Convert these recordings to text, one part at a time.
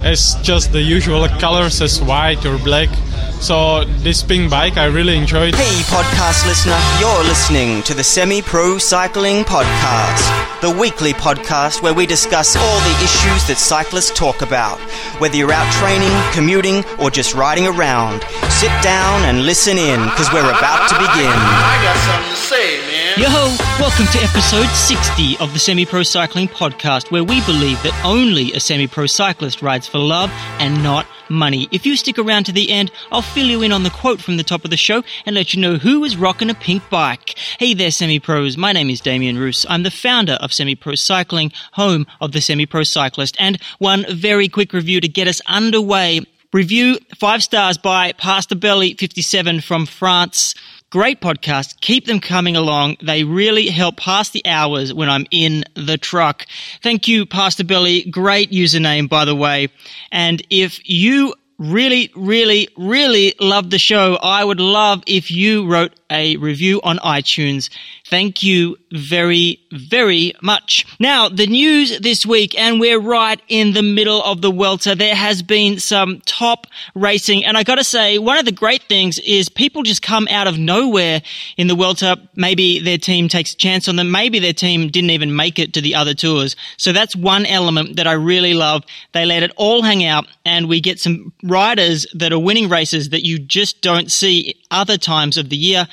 It's just the usual colors as white or black. So this pink bike I really enjoyed. Hey podcast listener, you're listening to the Semi Pro Cycling Podcast, the weekly podcast where we discuss all the issues that cyclists talk about. Whether you're out training, commuting, or just riding around, sit down and listen in because we're about to begin. I got something to say, Yo, welcome to episode 60 of the Semi Pro Cycling Podcast, where we believe that only a semi pro cyclist rides for love and not money. If you stick around to the end, I'll fill you in on the quote from the top of the show and let you know who is rocking a pink bike. Hey there, semi pros. My name is Damien Roos. I'm the founder of Semi Pro Cycling, home of the Semi Pro Cyclist, and one very quick review to get us underway. Review five stars by Pastor Belly 57 from France. Great podcast. Keep them coming along. They really help pass the hours when I'm in the truck. Thank you, Pastor Belly. Great username, by the way. And if you really, really, really love the show, I would love if you wrote a review on iTunes. Thank you very, very much. Now, the news this week, and we're right in the middle of the Vuelta. There has been some top racing, and I gotta say, one of the great things is people just come out of nowhere in the Vuelta. Maybe their team takes a chance on them. Maybe their team didn't even make it to the other tours. So that's one element that I really love. They let it all hang out, and we get some riders that are winning races that you just don't see other times of the year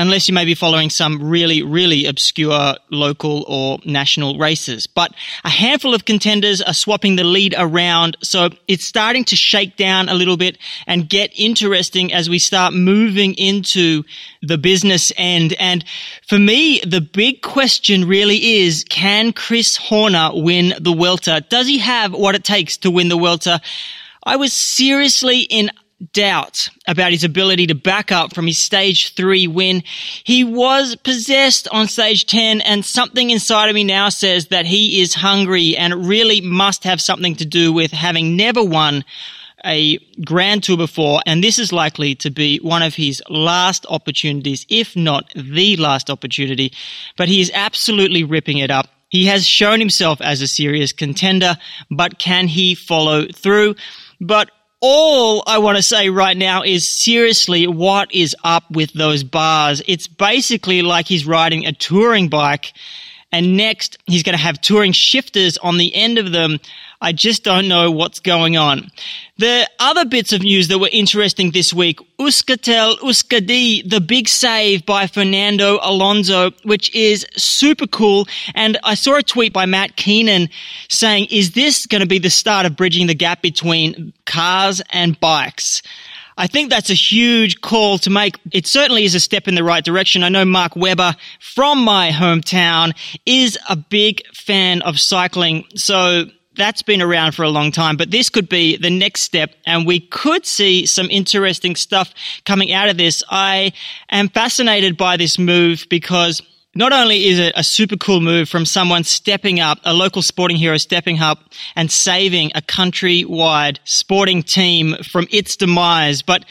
unless you may be following some really, really obscure local or national races. But a handful of contenders are swapping the lead around, so it's starting to shake down a little bit and get interesting as we start moving into the business end. And for me, the big question really is, can Chris Horner win the Vuelta? Does he have what it takes to win the Vuelta? I was seriously in doubt about his ability to back up from his stage three win. He was possessed on stage 10 and something inside of me now says that he is hungry and it really must have something to do with having never won a grand tour before, and this is likely to be one of his last opportunities, if not the last opportunity. But he is absolutely ripping it up. He has shown himself as a serious contender, but can he follow through? But all I want to say right now is seriously, what is up with those bars? It's basically like he's riding a touring bike and next he's going to have touring shifters on the end of them. I just don't know what's going on. The other bits of news that were interesting this week, Euskaltel Euskadi, the big save by Fernando Alonso, which is super cool. And I saw a tweet by Matt Keenan saying, is this going to be the start of bridging the gap between cars and bikes? I think that's a huge call to make. It certainly is a step in the right direction. I know Mark Webber from my hometown is a big fan of cycling. So that's been around for a long time, but this could be the next step and we could see some interesting stuff coming out of this. I am fascinated by this move because not only is it a super cool move from someone stepping up, a local sporting hero stepping up and saving a countrywide sporting team from its demise, but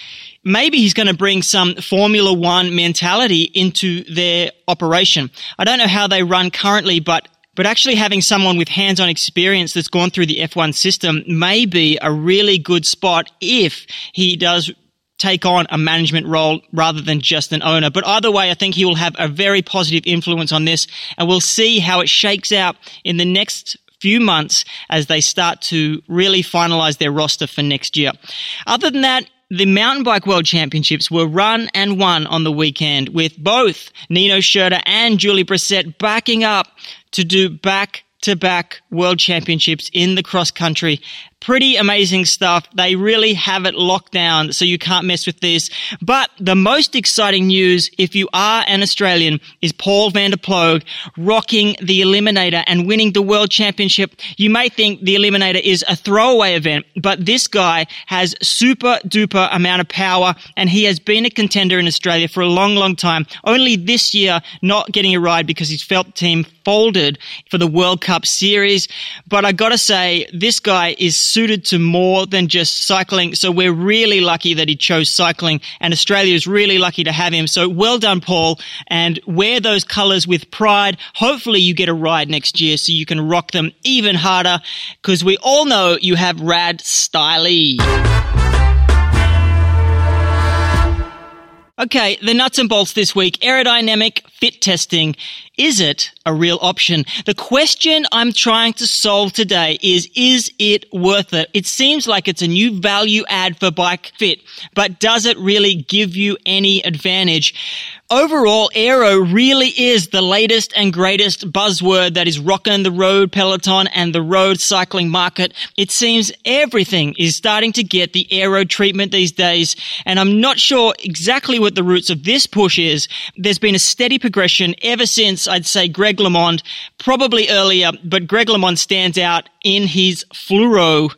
maybe he's going to bring some Formula One mentality into their operation. I don't know how they run currently, but but actually having someone with hands-on experience that's gone through the F1 system may be a really good spot if he does take on a management role rather than just an owner. But either way, I think he will have a very positive influence on this and we'll see how it shakes out in the next few months as they start to really finalize their roster for next year. Other than that, the mountain bike world championships were run and won on the weekend with both Nino Schurter and Julie Bresset backing up to do back to back world championships in the cross country. Pretty amazing stuff. They really have it locked down, so you can't mess with this. But the most exciting news, if you are an Australian, is Paul van der Ploeg rocking the Eliminator and winning the world championship. You may think the Eliminator is a throwaway event, but this guy has super duper amount of power and he has been a contender in Australia for a long, long time. Only this year not getting a ride because his felt team folded for the World Cup series. But I gotta say, this guy is suited to more than just cycling. So we're really lucky that he chose cycling and Australia is really lucky to have him. So well done, Paul, and wear those colors with pride. Hopefully you get a ride next year so you can rock them even harder because we all know you have rad styley. Okay, the nuts and bolts this week. Aerodynamic fit testing. Is it a real option? The question I'm trying to solve today is, is it worth it? It seems like it's a new value add for bike fit, but does it really give you any advantage? Overall, aero really is the latest and greatest buzzword that is rocking the road peloton and the road cycling market. It seems everything is starting to get the aero treatment these days, and I'm not sure exactly what the roots of this push is. There's been a steady progression ever since I'd say Greg LeMond, probably earlier, but Greg LeMond stands out in his fluoro.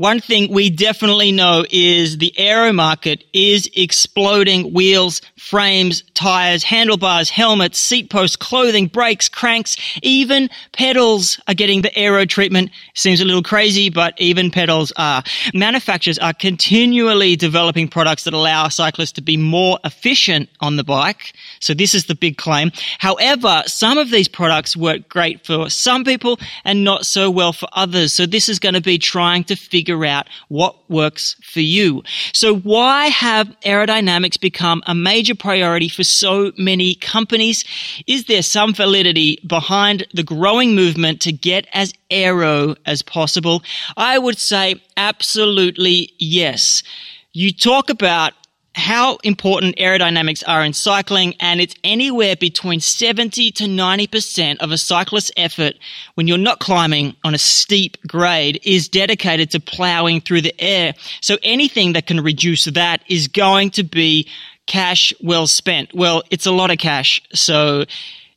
One thing we definitely know is the aero market is exploding wheels, frames, tires, handlebars, helmets, seat posts, clothing, brakes, cranks, even pedals are getting the aero treatment. Seems a little crazy, but even pedals are. Manufacturers are continually developing products that allow cyclists to be more efficient on the bike. So this is the big claim. However, some of these products work great for some people and not so well for others. So this is going to be trying to figure out what works for you. So why have aerodynamics become a major priority for so many companies? Is there some validity behind the growing movement to get as aero as possible? I would say absolutely yes. You talk about how important aerodynamics are in cycling, and it's anywhere between 70 to 90% of a cyclist's effort when you're not climbing on a steep grade is dedicated to plowing through the air. So anything that can reduce that is going to be cash well spent. Well, it's a lot of cash, so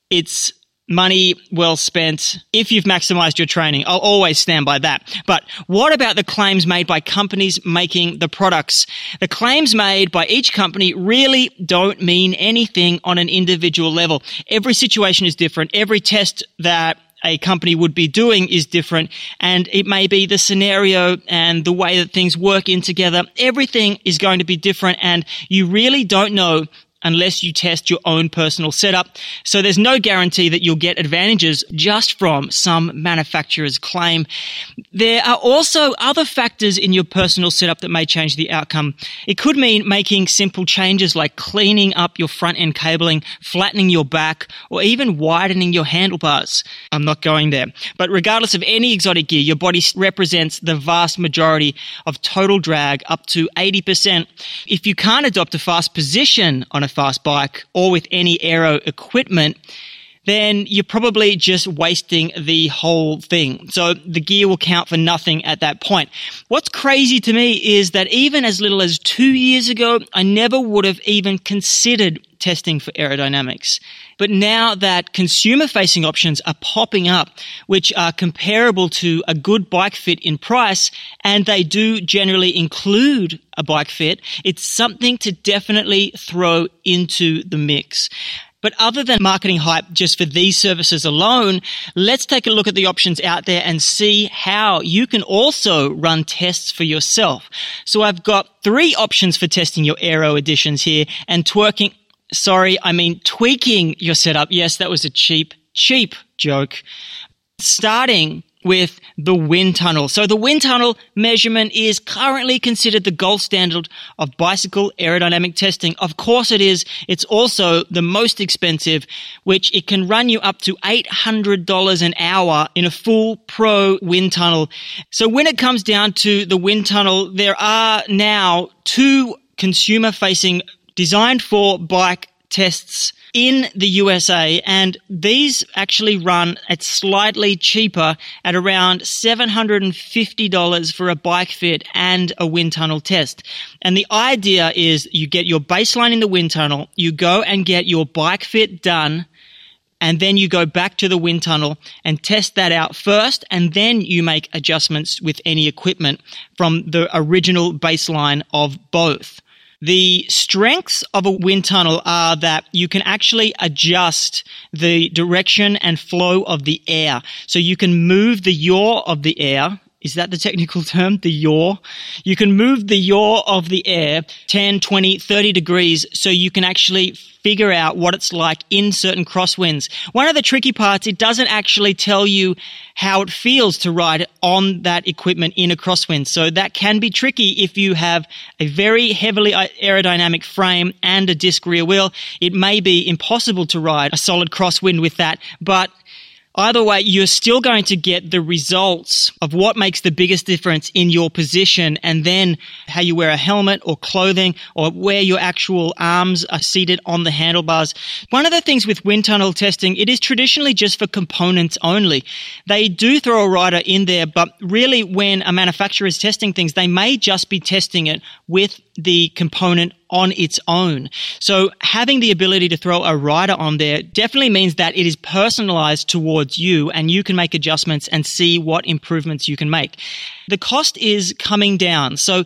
it's money well spent if you've maximized your training. I'll always stand by that. But what about the claims made by companies making the products? The claims made by each company really don't mean anything on an individual level. Every situation is different. Every test that a company would be doing is different and it may be the scenario and the way that things work in together. Everything is going to be different and you really don't know unless you test your own personal setup. So there's no guarantee that you'll get advantages just from some manufacturer's claim. There are also other factors in your personal setup that may change the outcome. It could mean making simple changes like cleaning up your front end cabling, flattening your back, or even widening your handlebars. I'm not going there. But regardless of any exotic gear, your body represents the vast majority of total drag up to 80%. If you can't adopt a fast position on a fast bike or with any aero equipment, then you're probably just wasting the whole thing. So the gear will count for nothing at that point. What's crazy to me is that even as little as two years ago, I never would have even considered testing for aerodynamics. But now that consumer facing options are popping up, which are comparable to a good bike fit in price, and they do generally include a bike fit, it's something to definitely throw into the mix. But other than marketing hype just for these services alone, let's take a look at the options out there and see how you can also run tests for yourself. So I've got three options for testing your Aero editions here and twerking. Sorry, I mean tweaking your setup. Yes, that was a cheap, cheap joke. Starting with the wind tunnel. So the wind tunnel measurement is currently considered the gold standard of bicycle aerodynamic testing. Of course it is. It's also the most expensive, which it can run you up to $800 an hour in a full pro wind tunnel. So when it comes down to the wind tunnel, there are now two consumer facing designed for bike tests in the USA, and these actually run at slightly cheaper at around $750 for a bike fit and a wind tunnel test. And the idea is you get your baseline in the wind tunnel, you go and get your bike fit done, and then you go back to the wind tunnel and test that out first, and then you make adjustments with any equipment from the original baseline of both. The strengths of a wind tunnel are that you can actually adjust the direction and flow of the air. So you can move the yaw of the air is that the technical term? The yaw? You can move the yaw of the air 10, 20, 30 degrees so you can actually figure out what it's like in certain crosswinds. One of the tricky parts, it doesn't actually tell you how it feels to ride on that equipment in a crosswind. So that can be tricky if you have a very heavily uh, aerodynamic frame and a disc rear wheel. It may be impossible to ride a solid crosswind with that, but Either way, you're still going to get the results of what makes the biggest difference in your position and then how you wear a helmet or clothing or where your actual arms are seated on the handlebars. One of the things with wind tunnel testing, it is traditionally just for components only. They do throw a rider in there, but really when a manufacturer is testing things, they may just be testing it with the component on its own. So having the ability to throw a rider on there definitely means that it is personalized towards you and you can make adjustments and see what improvements you can make. The cost is coming down. So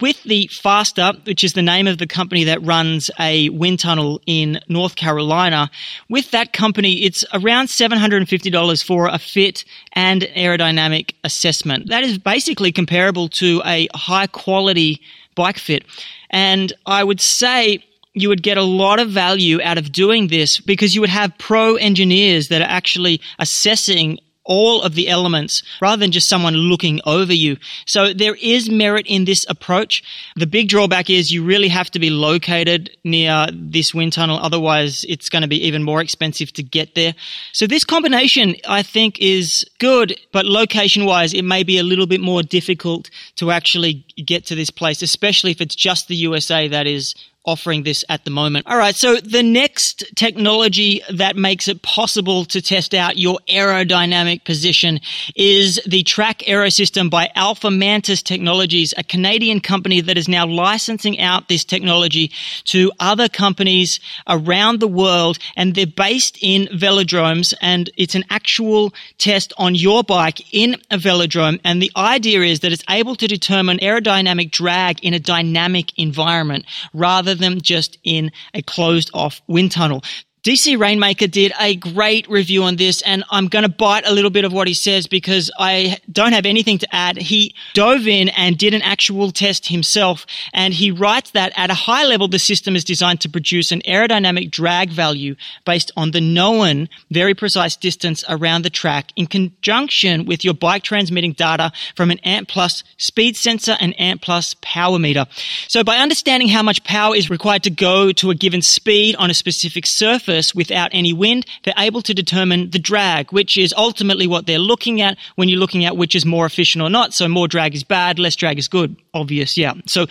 with the Faster, which is the name of the company that runs a wind tunnel in North Carolina, with that company, it's around $750 for a fit and aerodynamic assessment. That is basically comparable to a high quality bike fit. And I would say you would get a lot of value out of doing this because you would have pro engineers that are actually assessing all of the elements rather than just someone looking over you. So there is merit in this approach. The big drawback is you really have to be located near this wind tunnel. Otherwise, it's going to be even more expensive to get there. So this combination, I think, is good, but location wise, it may be a little bit more difficult to actually get to this place, especially if it's just the USA that is offering this at the moment. All right. So the next technology that makes it possible to test out your aerodynamic position is the track aero system by Alphamantis Technologies, a Canadian company that is now licensing out this technology to other companies around the world. And they're based in velodromes and it's an actual test on your bike in a velodrome. And the idea is that it's able to determine aerodynamic drag in a dynamic environment rather them just in a closed off wind tunnel. DC Rainmaker did a great review on this, and I'm going to bite a little bit of what he says because I don't have anything to add. He dove in and did an actual test himself, and he writes that at a high level, the system is designed to produce an aerodynamic drag value based on the known, very precise distance around the track in conjunction with your bike transmitting data from an ANT Plus speed sensor and ANT Plus power meter. So by understanding how much power is required to go to a given speed on a specific surface, surface without any wind, they're able to determine the drag, which is ultimately what they're looking at when you're looking at which is more efficient or not. So more drag is bad, less drag is good. Obvious, yeah. So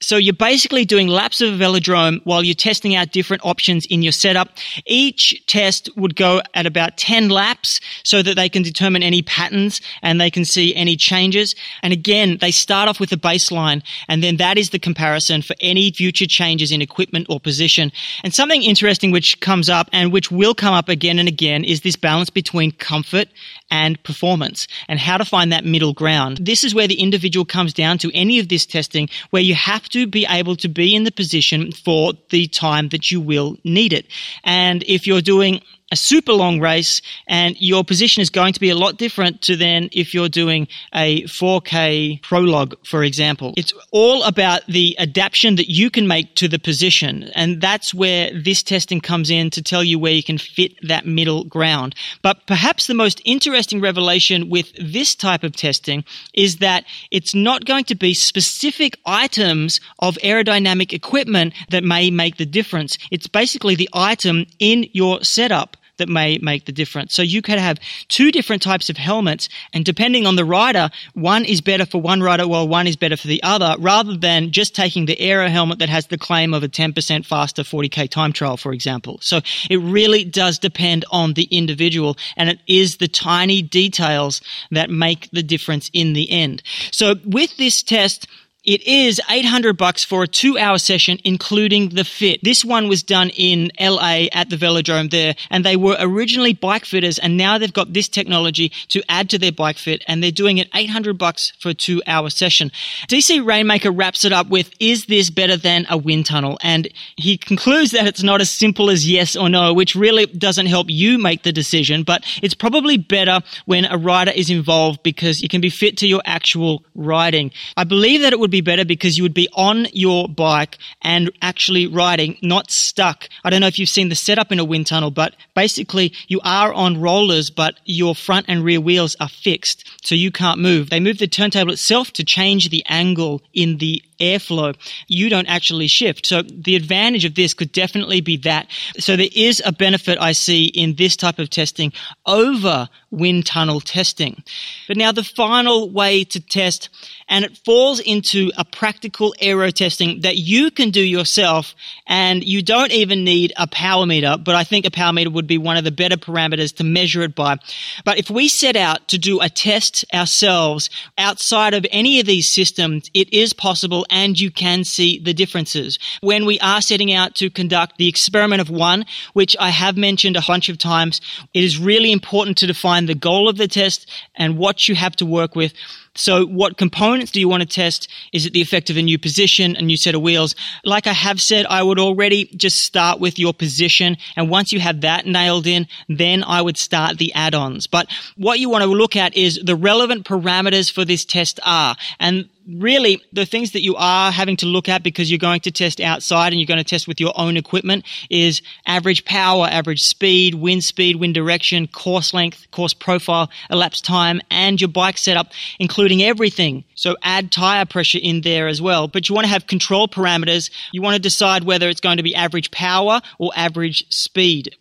so you're basically doing laps of a velodrome while you're testing out different options in your setup. Each test would go at about 10 laps so that they can determine any patterns and they can see any changes. And again, they start off with a baseline and then that is the comparison for any future changes in equipment or position. And something interesting which comes up and which will come up again and again is this balance between comfort and performance and how to find that middle ground. This is where the individual comes down to any of this testing where you have to be able to be in the position for the time that you will need it. And if you're doing a super long race and your position is going to be a lot different to then if you're doing a 4K prologue, for example. It's all about the adaptation that you can make to the position. And that's where this testing comes in to tell you where you can fit that middle ground. But perhaps the most interesting revelation with this type of testing is that it's not going to be specific items of aerodynamic equipment that may make the difference. It's basically the item in your setup that may make the difference. So you could have two different types of helmets and depending on the rider, one is better for one rider while one is better for the other rather than just taking the aero helmet that has the claim of a 10% faster 40k time trial, for example. So it really does depend on the individual and it is the tiny details that make the difference in the end. So with this test, It is 800 bucks for a two hour session, including the fit. This one was done in LA at the velodrome there, and they were originally bike fitters, and now they've got this technology to add to their bike fit, and they're doing it 800 bucks for a two hour session. DC Rainmaker wraps it up with, is this better than a wind tunnel? And he concludes that it's not as simple as yes or no, which really doesn't help you make the decision, but it's probably better when a rider is involved because you can be fit to your actual riding. I believe that it would be better because you would be on your bike and actually riding, not stuck. I don't know if you've seen the setup in a wind tunnel, but basically you are on rollers, but your front and rear wheels are fixed, so you can't move. They move the turntable itself to change the angle in the airflow, you don't actually shift. So the advantage of this could definitely be that. So there is a benefit I see in this type of testing over wind tunnel testing. But now the final way to test, and it falls into a practical aero testing that you can do yourself, and you don't even need a power meter, but I think a power meter would be one of the better parameters to measure it by. But if we set out to do a test ourselves outside of any of these systems, it is possible and you can see the differences. When we are setting out to conduct the experiment of one, which I have mentioned a bunch of times, it is really important to define the goal of the test and what you have to work with so what components do you want to test? Is it the effect of a new position, a new set of wheels? Like I have said, I would already just start with your position. And once you have that nailed in, then I would start the add-ons. But what you want to look at is the relevant parameters for this test are. And really the things that you are having to look at because you're going to test outside and you're going to test with your own equipment is average power, average speed, wind speed, wind direction, course length, course profile, elapsed time, and your bike setup, including everything. So add tire pressure in there as well. But you want to have control parameters. You want to decide whether it's going to be average power or average speed.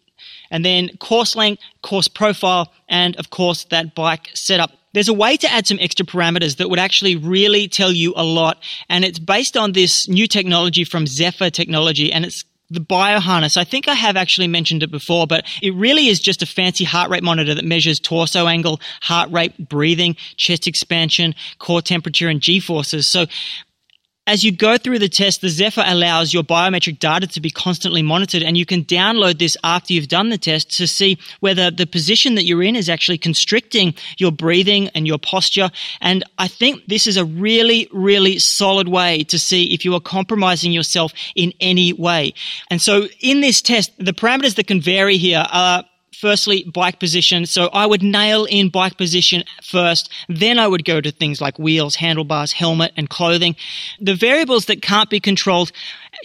And then course length, course profile, and of course that bike setup there's a way to add some extra parameters that would actually really tell you a lot. And it's based on this new technology from Zephyr Technology and it's the bioharness. I think I have actually mentioned it before, but it really is just a fancy heart rate monitor that measures torso angle, heart rate, breathing, chest expansion, core temperature, and G forces. So as you go through the test, the Zephyr allows your biometric data to be constantly monitored, and you can download this after you've done the test to see whether the position that you're in is actually constricting your breathing and your posture. And I think this is a really, really solid way to see if you are compromising yourself in any way. And so in this test, the parameters that can vary here are firstly, bike position. So I would nail in bike position first. Then I would go to things like wheels, handlebars, helmet, and clothing. The variables that can't be controlled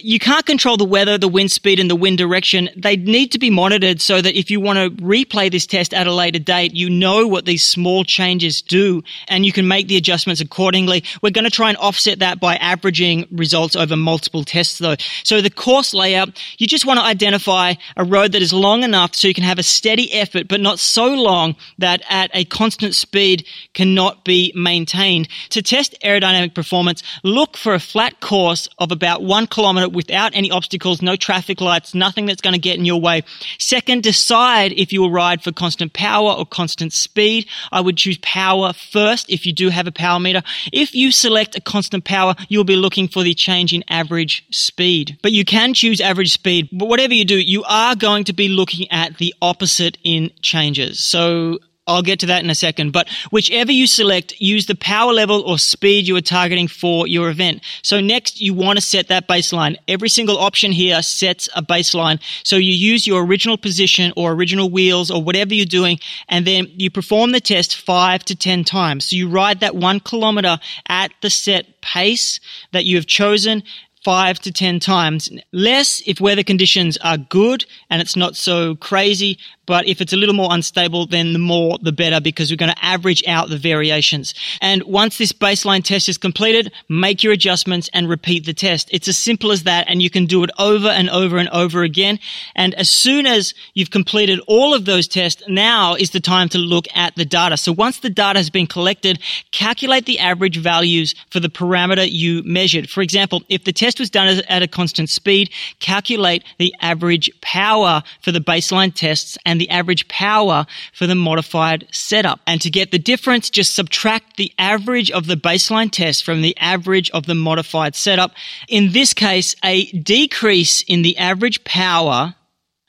you can't control the weather, the wind speed, and the wind direction. They need to be monitored so that if you want to replay this test at a later date, you know what these small changes do and you can make the adjustments accordingly. We're going to try and offset that by averaging results over multiple tests though. So the course layout, you just want to identify a road that is long enough so you can have a steady effort, but not so long that at a constant speed cannot be maintained. To test aerodynamic performance, look for a flat course of about one kilometer without any obstacles, no traffic lights, nothing that's going to get in your way. Second, decide if you will ride for constant power or constant speed. I would choose power first if you do have a power meter. If you select a constant power, you'll be looking for the change in average speed. But you can choose average speed. But whatever you do, you are going to be looking at the opposite in changes. So I'll get to that in a second. But whichever you select, use the power level or speed you are targeting for your event. So next, you want to set that baseline. Every single option here sets a baseline. So you use your original position or original wheels or whatever you're doing, and then you perform the test five to 10 times. So you ride that one kilometer at the set pace that you have chosen five to ten times. Less if weather conditions are good and it's not so crazy, but if it's a little more unstable, then the more the better because we're going to average out the variations. And once this baseline test is completed, make your adjustments and repeat the test. It's as simple as that and you can do it over and over and over again. And as soon as you've completed all of those tests, now is the time to look at the data. So once the data has been collected, calculate the average values for the parameter you measured. For example, if the test was done at a constant speed, calculate the average power for the baseline tests and the average power for the modified setup. And to get the difference, just subtract the average of the baseline test from the average of the modified setup. In this case, a decrease in the average power,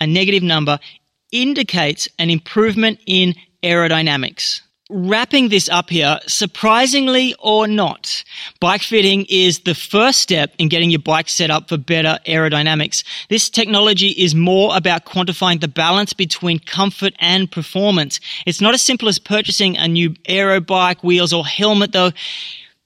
a negative number, indicates an improvement in aerodynamics wrapping this up here, surprisingly or not, bike fitting is the first step in getting your bike set up for better aerodynamics. This technology is more about quantifying the balance between comfort and performance. It's not as simple as purchasing a new aero bike, wheels, or helmet though.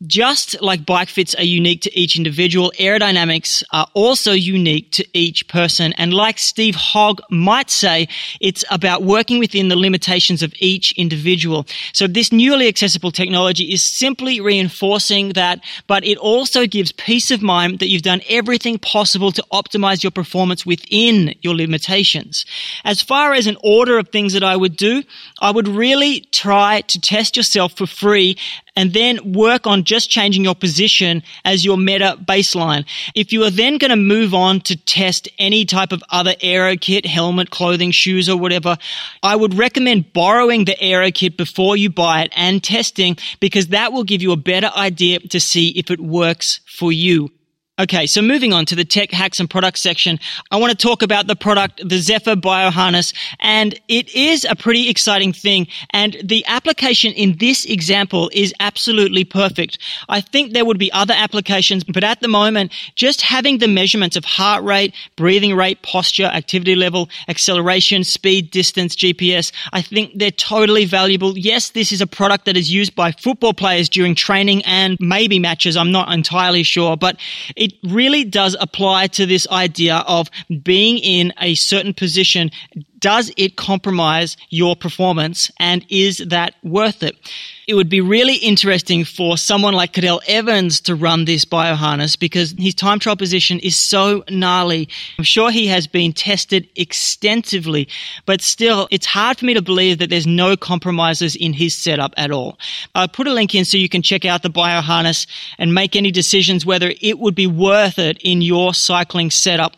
Just like bike fits are unique to each individual, aerodynamics are also unique to each person. And like Steve Hogg might say, it's about working within the limitations of each individual. So this newly accessible technology is simply reinforcing that, but it also gives peace of mind that you've done everything possible to optimize your performance within your limitations. As far as an order of things that I would do, I would really try to test yourself for free and then work on just changing your position as your meta baseline. If you are then going to move on to test any type of other aero kit, helmet, clothing, shoes, or whatever, I would recommend borrowing the aero kit before you buy it and testing because that will give you a better idea to see if it works for you. Okay, so moving on to the tech hacks and products section, I want to talk about the product, the Zephyr Bioharness, and it is a pretty exciting thing. And the application in this example is absolutely perfect. I think there would be other applications, but at the moment, just having the measurements of heart rate, breathing rate, posture, activity level, acceleration, speed, distance, GPS, I think they're totally valuable. Yes, this is a product that is used by football players during training and maybe matches. I'm not entirely sure, but it really does apply to this idea of being in a certain position. Does it compromise your performance and is that worth it? It would be really interesting for someone like Cadel Evans to run this bioharness because his time trial position is so gnarly. I'm sure he has been tested extensively, but still, it's hard for me to believe that there's no compromises in his setup at all. I put a link in so you can check out the bioharness and make any decisions whether it would be worth it in your cycling setup.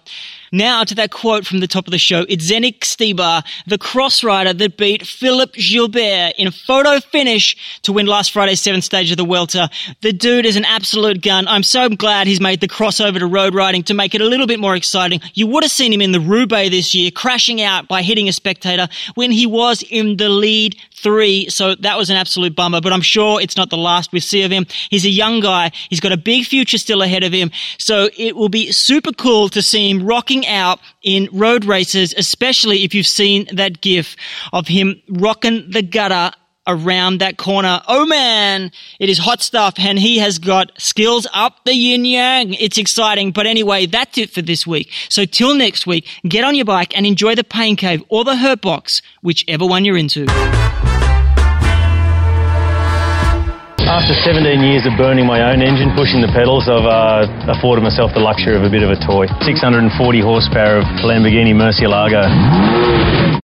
Now to that quote from the top of the show. It's Zdenek Stybar, the cross rider that beat Philippe Gilbert in a photo finish to win last Friday's seventh stage of the Vuelta. The dude is an absolute gun. I'm so glad he's made the crossover to road riding to make it a little bit more exciting. You would have seen him in the Roubaix this year, crashing out by hitting a spectator when he was in the lead three. So that was an absolute bummer, but I'm sure it's not the last we see of him. He's a young guy. He's got a big future still ahead of him. So it will be super cool to see him rocking out in road races, especially if you've seen that gif of him rocking the gutter around that corner. Oh man, it is hot stuff and he has got skills up the yin yang. It's exciting. But anyway, that's it for this week. So till next week, get on your bike and enjoy the pain cave or the hurt box, whichever one you're into. After 17 years of burning my own engine, pushing the pedals, I've uh, afforded myself the luxury of a bit of a toy. 640 horsepower of Lamborghini Murcielago.